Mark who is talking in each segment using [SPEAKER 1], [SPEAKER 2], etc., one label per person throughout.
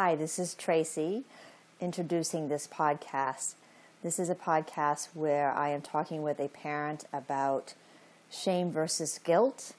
[SPEAKER 1] Hi, this is Tracy introducing this podcast. This is a podcast where I am talking with a parent about shame versus guilt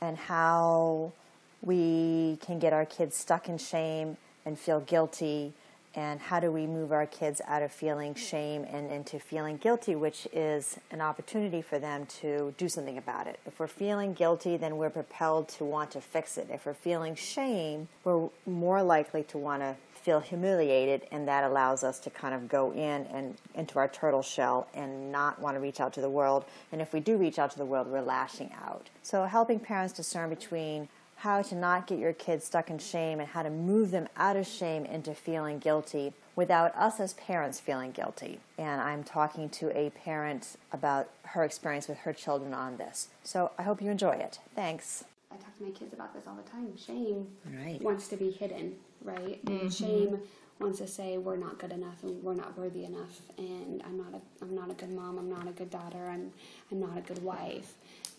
[SPEAKER 1] and how we can get our kids stuck in shame and feel guilty and how do we move our kids out of feeling shame and into feeling guilty, which is an opportunity for them to do something about it. If we're feeling guilty, then we're propelled to want to fix it. If we're feeling shame, we're more likely to want to feel humiliated, and that allows us to kind of go in and into our turtle shell and not want to reach out to the world. And if we do reach out to the world, we're lashing out. So, helping parents discern between how to not get your kids stuck in shame and how to move them out of shame into feeling guilty without us as parents feeling guilty. And I'm talking to a parent about her experience with her children on this. So I hope you enjoy it. Thanks.
[SPEAKER 2] I talk to my kids about this all the time. Shame
[SPEAKER 1] right.
[SPEAKER 2] wants to be hidden, right? Mm-hmm. And shame wants to say we're not good enough and we're not worthy enough and I'm not a I'm not a good mom, I'm not a good daughter, I'm I'm not a good wife.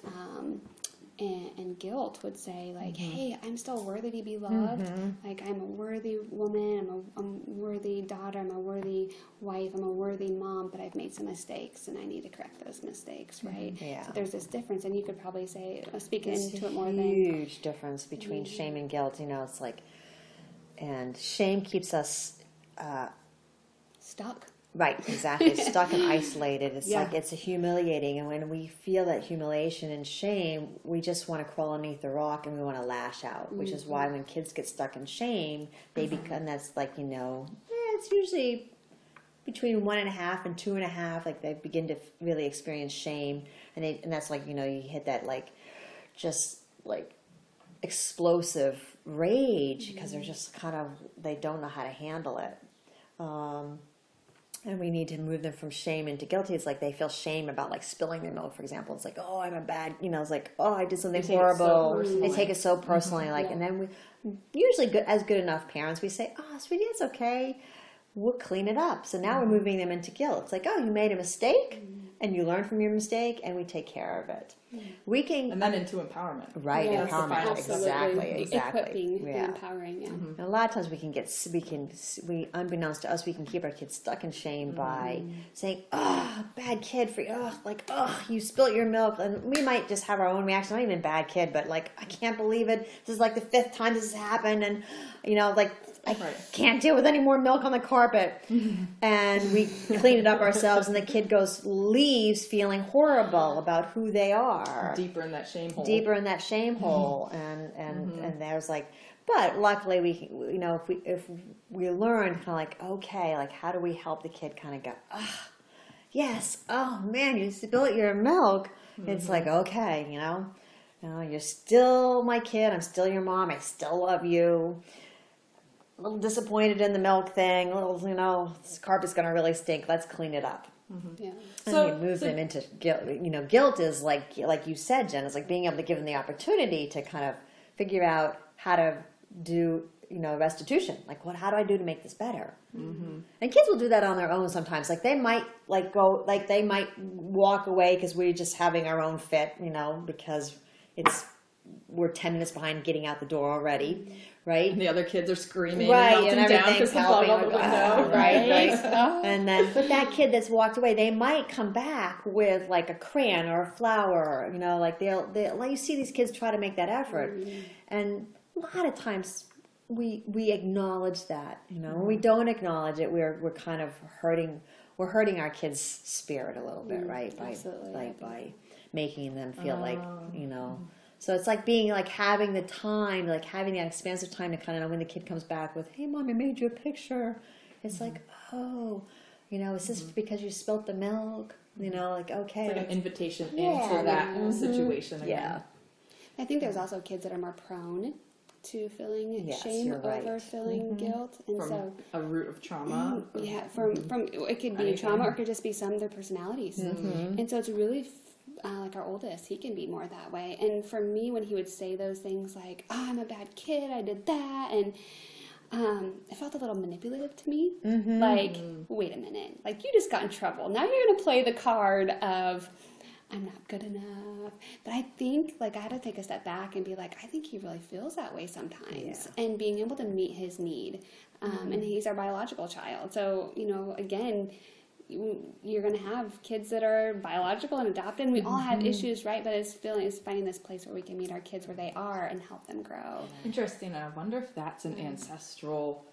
[SPEAKER 2] Um, and, and guilt would say like mm-hmm. hey i'm still worthy to be loved mm-hmm. like i'm a worthy woman I'm a, I'm a worthy daughter i'm a worthy wife i'm a worthy mom but i've made some mistakes and i need to correct those mistakes mm-hmm. right
[SPEAKER 1] yeah.
[SPEAKER 2] so there's this difference and you could probably say uh, speak
[SPEAKER 1] There's
[SPEAKER 2] into it more
[SPEAKER 1] than a huge difference between
[SPEAKER 2] mm-hmm.
[SPEAKER 1] shame and guilt you know it's like and shame keeps us uh,
[SPEAKER 2] stuck
[SPEAKER 1] Right, exactly. Stuck and isolated. It's
[SPEAKER 2] yeah.
[SPEAKER 1] like it's humiliating. And when we feel that humiliation and shame, we just want to crawl underneath the rock and we want to lash out, mm-hmm. which is why mm-hmm. when kids get stuck in shame, they mm-hmm. become that's like, you know, eh, it's usually between one and a half and two and a half, like they begin to really experience shame. And, they, and that's like, you know, you hit that like just like explosive rage because mm-hmm. they're just kind of, they don't know how to handle it. Um, and we need to move them from shame into guilty. It's like they feel shame about like spilling their milk, for example. It's like, oh, I'm a bad, you know, it's like, oh, I did something horrible. So they take it so personally, mm-hmm. like, yeah. and then we usually good as good enough parents, we say, oh, sweetie, it's okay. We'll clean it up. So now mm-hmm. we're moving them into guilt. It's like, oh, you made a mistake, mm-hmm. And you learn from your mistake, and we take care of it. We can
[SPEAKER 3] and then into empowerment,
[SPEAKER 1] right?
[SPEAKER 2] Yeah,
[SPEAKER 1] empowerment, exactly, exactly.
[SPEAKER 2] Equipping yeah. empowering. Yeah.
[SPEAKER 1] Mm-hmm. a lot of times we can get we can we unbeknownst to us we can keep our kids stuck in shame mm-hmm. by saying, "Oh, bad kid for you," oh, like, "Oh, you spilt your milk," and we might just have our own reaction. Not even bad kid, but like, "I can't believe it. This is like the fifth time this has happened," and you know, like I right. can't deal with any more milk on the carpet. and we clean it up ourselves, and the kid goes, leaves feeling horrible about who they are.
[SPEAKER 3] Deeper in that shame hole.
[SPEAKER 1] Deeper in that shame mm-hmm. hole. And, and, mm-hmm. and there's like, but luckily we, you know, if we, if we learn kind of like, okay, like how do we help the kid kind of go, ah, oh, yes, oh man, you spilled your milk. Mm-hmm. It's like, okay, you know, you know, you're still my kid. I'm still your mom. I still love you a little disappointed in the milk thing. A little, you know, this carpet's going to really stink. Let's clean it up.
[SPEAKER 2] Mm-hmm. Yeah.
[SPEAKER 1] And so, you move so, them into guilt. You know, guilt is like, like you said, Jen, is like being able to give them the opportunity to kind of figure out how to do, you know, restitution. Like, what? How do I do to make this better? Mm-hmm. And kids will do that on their own sometimes. Like they might like go, like they might walk away because we're just having our own fit, you know, because it's we're 10 minutes behind getting out the door already, right?
[SPEAKER 3] And the other kids are screaming
[SPEAKER 1] right,
[SPEAKER 3] and,
[SPEAKER 1] and
[SPEAKER 3] everything's helping.
[SPEAKER 1] The window, right, right. Oh. And then, but that kid that's walked away, they might come back with like a crayon or a flower, you know, like they'll, they'll like you see these kids try to make that effort. Mm-hmm. And a lot of times we, we acknowledge that, you know, mm-hmm. when we don't acknowledge it, we're, we're kind of hurting, we're hurting our kids' spirit a little bit, mm-hmm. right? By,
[SPEAKER 2] Absolutely.
[SPEAKER 1] like, by making them feel like, oh. you know, so it's like being like having the time, like having that expansive time to kind of know when the kid comes back with, "Hey, mom, I made you a picture." It's mm-hmm. like, oh, you know, is this mm-hmm. because you spilt the milk? You know, like okay,
[SPEAKER 3] it's like an invitation yeah, into that mm-hmm. situation. Again.
[SPEAKER 1] Yeah,
[SPEAKER 2] I think there's also kids that are more prone to feeling yes, shame
[SPEAKER 1] right.
[SPEAKER 2] over feeling mm-hmm. guilt,
[SPEAKER 3] and from so a root of trauma.
[SPEAKER 2] Yeah, from from it could be trauma, or it could just be some of their personalities, mm-hmm. and so it's really uh, like our oldest, he can be more that way. And for me, when he would say those things like, oh, I'm a bad kid, I did that, and um, it felt a little manipulative to me. Mm-hmm. Like, wait a minute, like you just got in trouble. Now you're going to play the card of, I'm not good enough. But I think like I had to take a step back and be like, I think he really feels that way sometimes, and being able to meet his need. Um, And he's our biological child, so you know, again, you're going to have kids that are biological and adopted. And we all have mm-hmm. issues, right? But it's feeling it's finding this place where we can meet our kids where they are and help them grow.
[SPEAKER 3] Interesting. I wonder if that's an mm-hmm. ancestral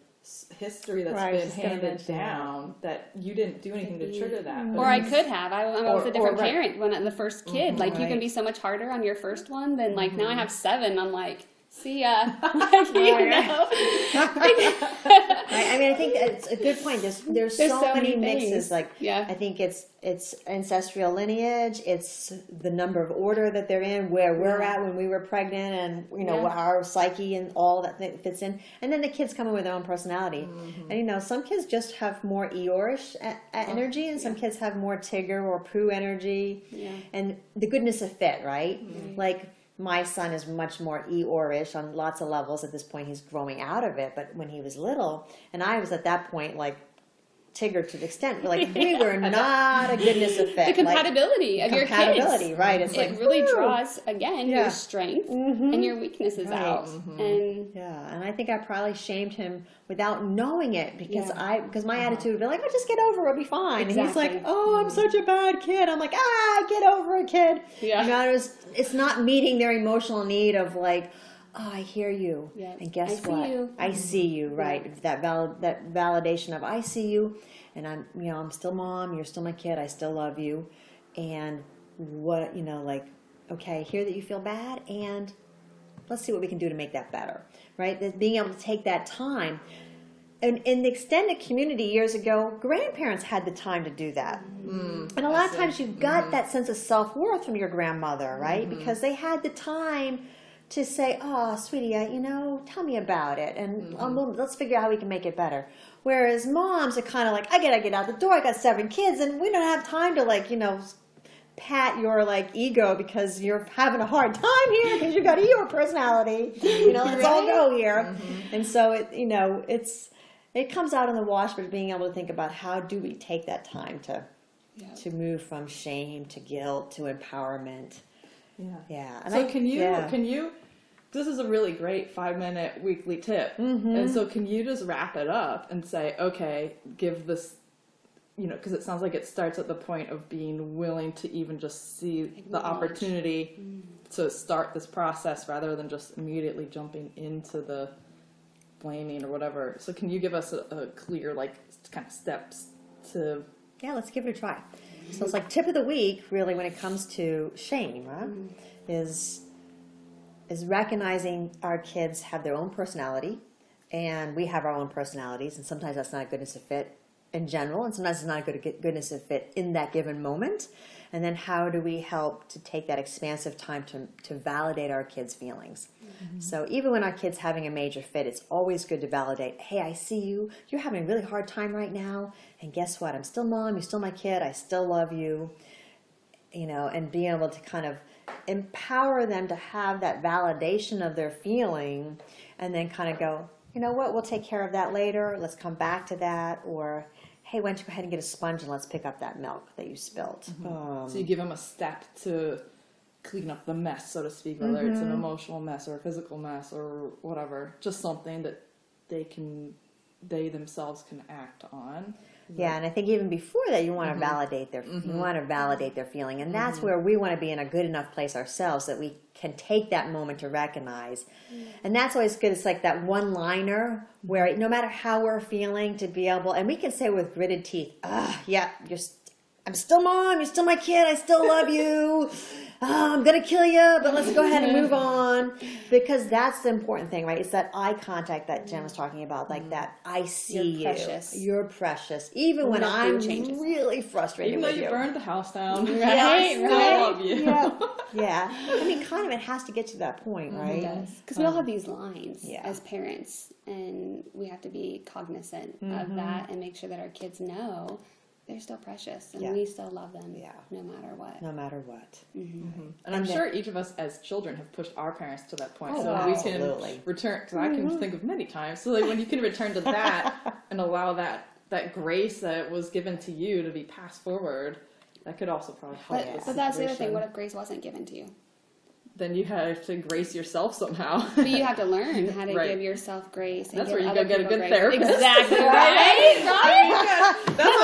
[SPEAKER 3] history that's
[SPEAKER 1] Right,
[SPEAKER 3] been handed
[SPEAKER 1] mention
[SPEAKER 3] down that. you didn't do anything to trigger that. but
[SPEAKER 2] Or I could have. I, I was
[SPEAKER 3] Or-
[SPEAKER 2] a different
[SPEAKER 3] or, right.
[SPEAKER 2] parent when the first kid. Mm-hmm. Like you can be so much harder on your first one than like now I have seven. I'm like, see ya. Like, you know?
[SPEAKER 1] I mean, I think it's a good point. There's there's,
[SPEAKER 2] There's
[SPEAKER 1] so,
[SPEAKER 2] so
[SPEAKER 1] many,
[SPEAKER 2] many
[SPEAKER 1] mixes. Like,
[SPEAKER 2] Yeah.
[SPEAKER 1] I think it's it's ancestral lineage. It's the number of order that they're in, where we're
[SPEAKER 2] Yeah.
[SPEAKER 1] at when we were pregnant, and you know
[SPEAKER 2] Yeah.
[SPEAKER 1] our psyche and all that fits in. And then the kids come in with their own personality.
[SPEAKER 2] Mm-hmm.
[SPEAKER 1] And you know, some kids just have more Eeyorish a- a- energy, and some kids have more Tigger or Pooh energy.
[SPEAKER 2] Yeah.
[SPEAKER 1] And the goodness of fit, right? Like my son is much more Eeyorish on lots of levels. At this point, he's growing out of it. But when he was little, and I was at that point like Tigger to the extent, We're like we were not a goodness of fit.
[SPEAKER 2] The
[SPEAKER 1] Like,
[SPEAKER 2] compatibility of your
[SPEAKER 1] compatibility,
[SPEAKER 2] kids.
[SPEAKER 1] right? It's
[SPEAKER 2] It
[SPEAKER 1] like
[SPEAKER 2] really
[SPEAKER 1] woo!
[SPEAKER 2] draws again
[SPEAKER 1] Yeah.
[SPEAKER 2] your strength mm-hmm. and your weaknesses
[SPEAKER 1] Right.
[SPEAKER 2] out. Mm-hmm. And
[SPEAKER 1] Yeah, and I think I probably shamed him without knowing it because
[SPEAKER 2] Yeah.
[SPEAKER 1] I because my uh-huh. attitude would be like, "Oh, just get over it, it'll be fine." And he's like,
[SPEAKER 2] Exactly.
[SPEAKER 1] "Oh, I'm mm-hmm. such a bad kid." I'm like, "Ah, get over it, kid."
[SPEAKER 2] Yeah.
[SPEAKER 1] You know, it was, it's not meeting their emotional need of like, "Oh, I hear you,"
[SPEAKER 2] Yeah.
[SPEAKER 1] and guess
[SPEAKER 2] I see
[SPEAKER 1] what?
[SPEAKER 2] you.
[SPEAKER 1] I see you, right? That val- that validation of I see you, and I'm you know I'm still mom, you're still my kid, I still love you, and what you know like, okay, hear that you feel bad, and let's see what we can do to make that better, right? That being able to take that time. And in the extended community years ago, grandparents had the time to do that. Mm-hmm. and a lot of times you've got mm-hmm. that sense of self worth from your grandmother, right? Mm-hmm. Because they had the time to say, "Oh, sweetie, uh, you know, tell me about it, and um, mm-hmm. well, let's figure out how we can make it better." Whereas moms are kind of like, "I gotta get out the door. I got seven kids, and we don't have time to like, you know, pat your like ego because you're having a hard time here because you've got your personality. You know, let's all go here. Mm-hmm. And so it, you know, it's it comes out in the wash, but being able to think about how do we take that time to
[SPEAKER 2] Yeah.
[SPEAKER 1] to move from shame to guilt to empowerment.
[SPEAKER 3] Yeah.
[SPEAKER 1] Yeah. And
[SPEAKER 3] So
[SPEAKER 1] I-
[SPEAKER 3] can you
[SPEAKER 1] yeah.
[SPEAKER 3] can you this is a really great five minute weekly tip. Mm-hmm. And so can you just wrap it up and say, okay, give this you know, because it sounds like it starts at the point of being willing to even just see the opportunity mm. to start this process rather than just immediately jumping into the blaming or whatever. So can you give us a, a clear like kind of steps to
[SPEAKER 1] Yeah, let's give it a try. So it's like tip of the week, really, when it comes to shame, huh? Mm-hmm. is is recognizing our kids have their own personality, and we have our own personalities, and sometimes that's not a goodness of fit in general, and sometimes it's not a good goodness of fit in that given moment. And then how do we help to take that expansive time to to validate our kids' feelings? Mm-hmm. So even when our kids having a major fit, it's always good to validate. Hey, I see you. You're having a really hard time right now, and guess what? I'm still mom. You're still my kid. I still love you. You know, and being able to kind of empower them to have that validation of their feeling, and then kind of go, you know what? We'll take care of that later. Let's come back to that. Or hey, why don't you go ahead and get a sponge and let's pick up that milk that you spilled. Um,
[SPEAKER 3] So you give them a step to clean up the mess, so to speak, whether it's an emotional mess or a physical mess or whatever. Just something that they can, they themselves can act on.
[SPEAKER 1] Yeah, and I think even before that, you want to mm-hmm. validate their you mm-hmm. want to validate their feeling, and that's mm-hmm. where we want to be in a good enough place ourselves that we can take that moment to recognize, and that's always good. It's like that one liner where no matter how we're feeling, to be able, and we can say with gritted teeth, "Ah, yeah, you're, st- I'm still mom, you're still my kid, I still love you." Oh, I'm gonna kill you, but let's go ahead and move on because that's the important thing, right? It's that eye contact that Jen was talking about, like that mm-hmm. I see
[SPEAKER 2] You're
[SPEAKER 1] you,
[SPEAKER 2] precious.
[SPEAKER 1] you're precious, even when
[SPEAKER 2] Nothing
[SPEAKER 1] I'm
[SPEAKER 2] changes.
[SPEAKER 1] really frustrated
[SPEAKER 3] Even though
[SPEAKER 1] with
[SPEAKER 3] you
[SPEAKER 1] you.
[SPEAKER 3] burned the house down,
[SPEAKER 2] Right,
[SPEAKER 3] I still
[SPEAKER 2] right.
[SPEAKER 3] love you.
[SPEAKER 1] yeah, yeah. I mean, kind of, it has to get to that point, mm-hmm. right?
[SPEAKER 2] Because we um, all have these lines
[SPEAKER 1] yeah.
[SPEAKER 2] as parents, and we have to be cognizant of
[SPEAKER 1] Mm-hmm.
[SPEAKER 2] that and make sure that our kids know they're still precious and
[SPEAKER 1] Yeah.
[SPEAKER 2] we still love them
[SPEAKER 1] Yeah.
[SPEAKER 2] no matter what.
[SPEAKER 1] No matter what. Mm-hmm. Mm-hmm.
[SPEAKER 3] And I'm sure each of us as children have pushed our parents to that point,
[SPEAKER 1] Oh,
[SPEAKER 3] so we
[SPEAKER 1] absolutely.
[SPEAKER 3] can return. Because I can mm-hmm. think of many times. So like when you can return to that and allow that that grace that was given to you to be passed forward, That could also probably help.
[SPEAKER 2] But,
[SPEAKER 3] the
[SPEAKER 2] but that's the other thing.
[SPEAKER 3] situation.
[SPEAKER 2] What if grace wasn't given to you?
[SPEAKER 3] Then you have to grace yourself somehow.
[SPEAKER 2] But you have to learn how to
[SPEAKER 3] Right.
[SPEAKER 2] give yourself grace. And
[SPEAKER 3] That's
[SPEAKER 2] give
[SPEAKER 3] where you
[SPEAKER 2] other
[SPEAKER 3] go get a
[SPEAKER 2] people
[SPEAKER 3] good
[SPEAKER 2] grace.
[SPEAKER 3] therapist.
[SPEAKER 2] Exactly right. right.
[SPEAKER 3] That's
[SPEAKER 1] Come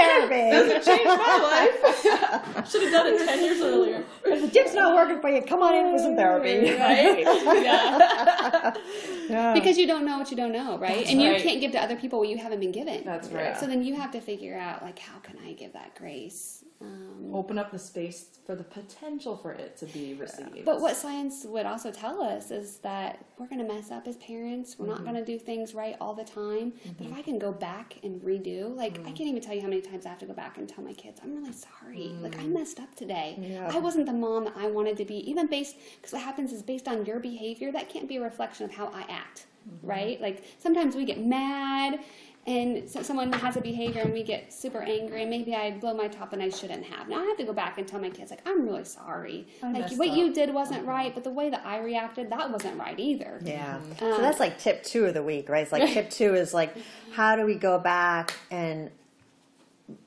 [SPEAKER 1] on in for some therapy.
[SPEAKER 3] That's what changed my life. Should have done it ten years earlier.
[SPEAKER 1] if the tip's not working for you, come on in for some therapy.
[SPEAKER 2] Right? Yeah.
[SPEAKER 1] Yeah.
[SPEAKER 2] Because you don't know what you don't know, right?
[SPEAKER 3] That's
[SPEAKER 2] and you
[SPEAKER 3] right.
[SPEAKER 2] can't give to other people what you haven't been given.
[SPEAKER 3] That's right.
[SPEAKER 2] So then you have to figure out, like, how can I give that grace? Um,
[SPEAKER 3] Open up the space for the potential for it to be received.
[SPEAKER 2] But what science would also tell us is that we're going to mess up as parents. We're not mm-hmm. going to do things right all the time. But if mm-hmm. I can go back and redo, like I mm. can't even tell you how many times I have to go back and tell my kids, I'm really sorry. Like I mm. messed up today.
[SPEAKER 1] Yeah.
[SPEAKER 2] I wasn't the mom that I wanted to be. Even based, because what happens is based on your behavior, that can't be a reflection of how I act, mm-hmm. right? Like sometimes we get mad. And so someone has a behavior and we get super angry and maybe I blow my top and I shouldn't have. Now I have to go back and tell my kids like I'm really sorry.
[SPEAKER 3] I
[SPEAKER 2] like
[SPEAKER 3] messed
[SPEAKER 2] what you did wasn't right, but the way that I reacted, that wasn't right either.
[SPEAKER 1] Yeah.
[SPEAKER 2] Um,
[SPEAKER 1] so that's like tip two of the week, right? It's like tip two is like, how do we go back and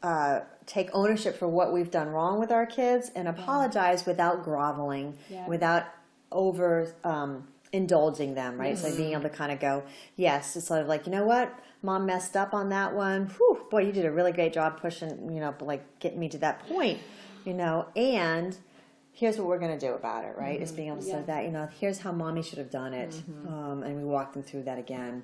[SPEAKER 1] uh, take ownership for what we've done wrong with our kids and apologize without groveling,
[SPEAKER 2] Yeah.
[SPEAKER 1] without over um, indulging them, right? So being able to kind of go, yes, it's sort of like, you know what? Mom messed up on that one. Whew, boy, you did a really great job pushing, you know, like getting me to that point, you know, and here's what we're going to do about it, right? Is being able to
[SPEAKER 2] Yeah.
[SPEAKER 1] say that, you know, here's how mommy should have done it. Um, and we walk them through that again.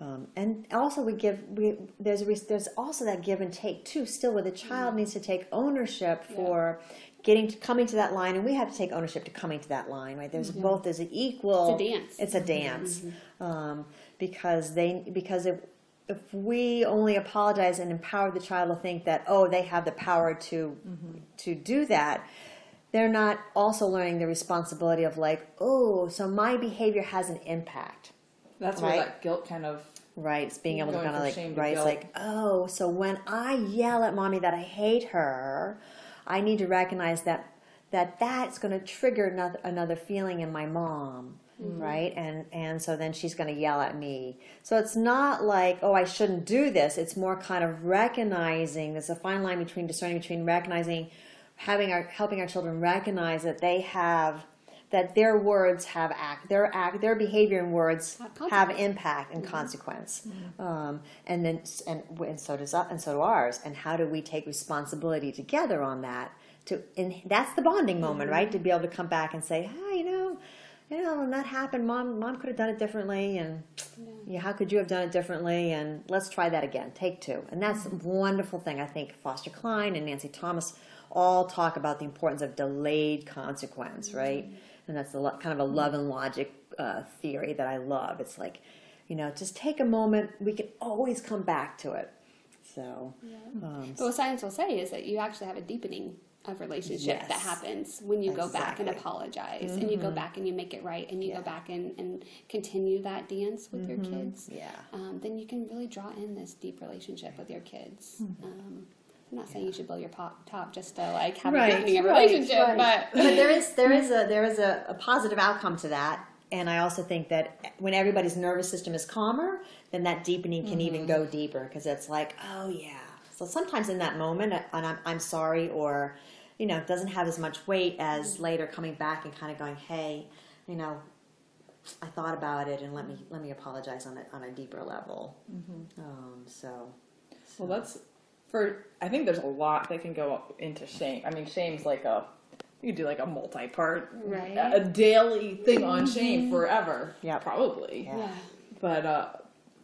[SPEAKER 1] Um, and also we give we there's there's also that give and take too still where the child needs to take ownership
[SPEAKER 2] Yeah.
[SPEAKER 1] for getting to coming to that line and we have to take ownership to coming to that line right? There's both there's an equal
[SPEAKER 2] It's a dance.
[SPEAKER 1] it's a dance. Um, because they because if if we only apologize and empower the child to think that oh they have the power to to do that they're not also learning the responsibility of like oh so my behavior has an impact.
[SPEAKER 3] That's where
[SPEAKER 1] Right.
[SPEAKER 3] that guilt kind of
[SPEAKER 1] Right, it's being able to kind of like,
[SPEAKER 3] shame
[SPEAKER 1] right, it's like, oh, so when I yell at mommy that I hate her, I need to recognize that that that's going to trigger another another feeling in my mom,
[SPEAKER 3] Mm-hmm.
[SPEAKER 1] right? And and so then she's going to yell at me. So it's not like, oh, I shouldn't do this. It's more kind of recognizing. There's a fine line between discerning between recognizing, having our helping our children recognize that they have that their words have act their act their behavior and words
[SPEAKER 2] Have
[SPEAKER 1] impact and consequence. Mm-hmm. Um, and then and, and so does and so do ours. And how do we take responsibility together on that to and that's the bonding moment mm-hmm. right? To be able to come back and say hi you know you know when that happened mom mom could have done it differently and yeah. how could you have done it differently? And let's try that again. Take two. And that's a wonderful thing i think Foster Cline and nancy thomas all talk about the importance of delayed consequence right and that's a lo- kind of a love and logic uh, theory that I love. It's like, you know, just take a moment. We can always come back to it. So, um,
[SPEAKER 2] But what science will say is that you actually have a deepening of relationship
[SPEAKER 1] Yes.
[SPEAKER 2] that happens when you go back and
[SPEAKER 1] Exactly.
[SPEAKER 2] apologize and you go back and you make it right and you
[SPEAKER 1] Yeah.
[SPEAKER 2] go back and, and continue that dance with your kids.
[SPEAKER 1] yeah.
[SPEAKER 2] Um, then you can really draw in this deep relationship with your kids. Um, I'm not saying you should blow your pop, top just to like have a deepening
[SPEAKER 1] right,
[SPEAKER 2] relationship,
[SPEAKER 1] right.
[SPEAKER 2] but
[SPEAKER 1] but there is there is a there is a, a positive outcome to that. And I also think that when everybody's nervous system is calmer, then that deepening can even go deeper because it's like, oh yeah. So sometimes in that moment, uh, and I'm, I'm sorry, or you know, it doesn't have as much weight as later coming back and kind of going, hey, you know, I thought about it, and let me let me apologize on a on a deeper level. Um, so,
[SPEAKER 3] Well, that's for. I think there's a lot that can go into shame. I mean, shame's like a. You could do like a multi-part,
[SPEAKER 2] Right.
[SPEAKER 3] a, a daily thing on shame forever.
[SPEAKER 1] Yep.
[SPEAKER 3] probably.
[SPEAKER 1] Yeah.
[SPEAKER 2] yeah.
[SPEAKER 3] But uh,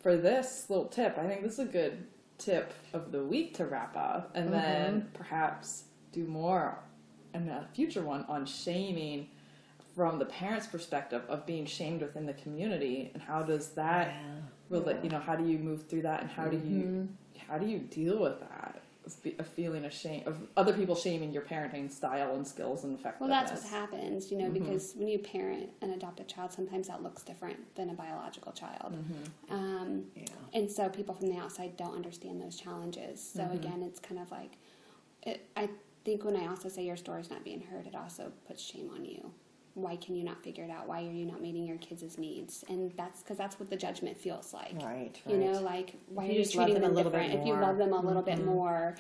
[SPEAKER 3] for this little tip, I think this is a good tip of the week to wrap up, and then perhaps do more in a future one on shaming from the parent's perspective of being shamed within the community, and how does that, relate? You know, how do you move through that, and how do you mm-hmm. how do you deal with that? Of fe- Of feeling ashamed of other people shaming your parenting style and skills and effectiveness.
[SPEAKER 2] Well, that's what happens, you know, mm-hmm. because when you parent an adopted child, sometimes that looks different than a biological child. Mm-hmm. Um,
[SPEAKER 1] Yeah.
[SPEAKER 2] And so people from the outside don't understand those challenges. So again, it's kind of like, it, I think when I also say your story's not being heard, it also puts shame on you. Why can you not figure it out? Why are you not meeting your kids' needs? And that's because that's what the judgment feels like.
[SPEAKER 1] Right,
[SPEAKER 2] You know, like why
[SPEAKER 1] If
[SPEAKER 2] are
[SPEAKER 1] you
[SPEAKER 2] you
[SPEAKER 1] just
[SPEAKER 2] treating
[SPEAKER 1] them
[SPEAKER 2] them,
[SPEAKER 1] a little bit
[SPEAKER 2] different? If you.
[SPEAKER 1] Mm-hmm.
[SPEAKER 2] love them a little bit more,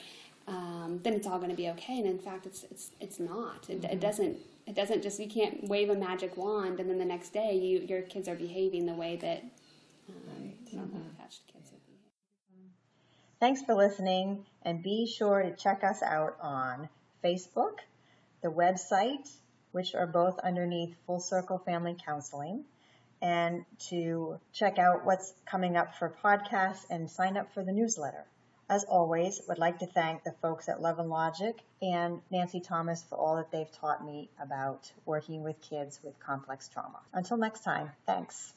[SPEAKER 2] um, then it's all going to be okay. And in fact, it's it's it's not. It, it doesn't. It doesn't just. You can't wave a magic wand and then the next day you your kids are behaving the way that um, normal attached kids would behave.
[SPEAKER 1] Thanks for listening, and be sure to check us out on Facebook, the website, which are both underneath Full Circle Family Counseling, and to check out what's coming up for podcasts and sign up for the newsletter. As always, would like to thank the folks at Love and Logic and Nancy Thomas for all that they've taught me about working with kids with complex trauma. Until next time, thanks.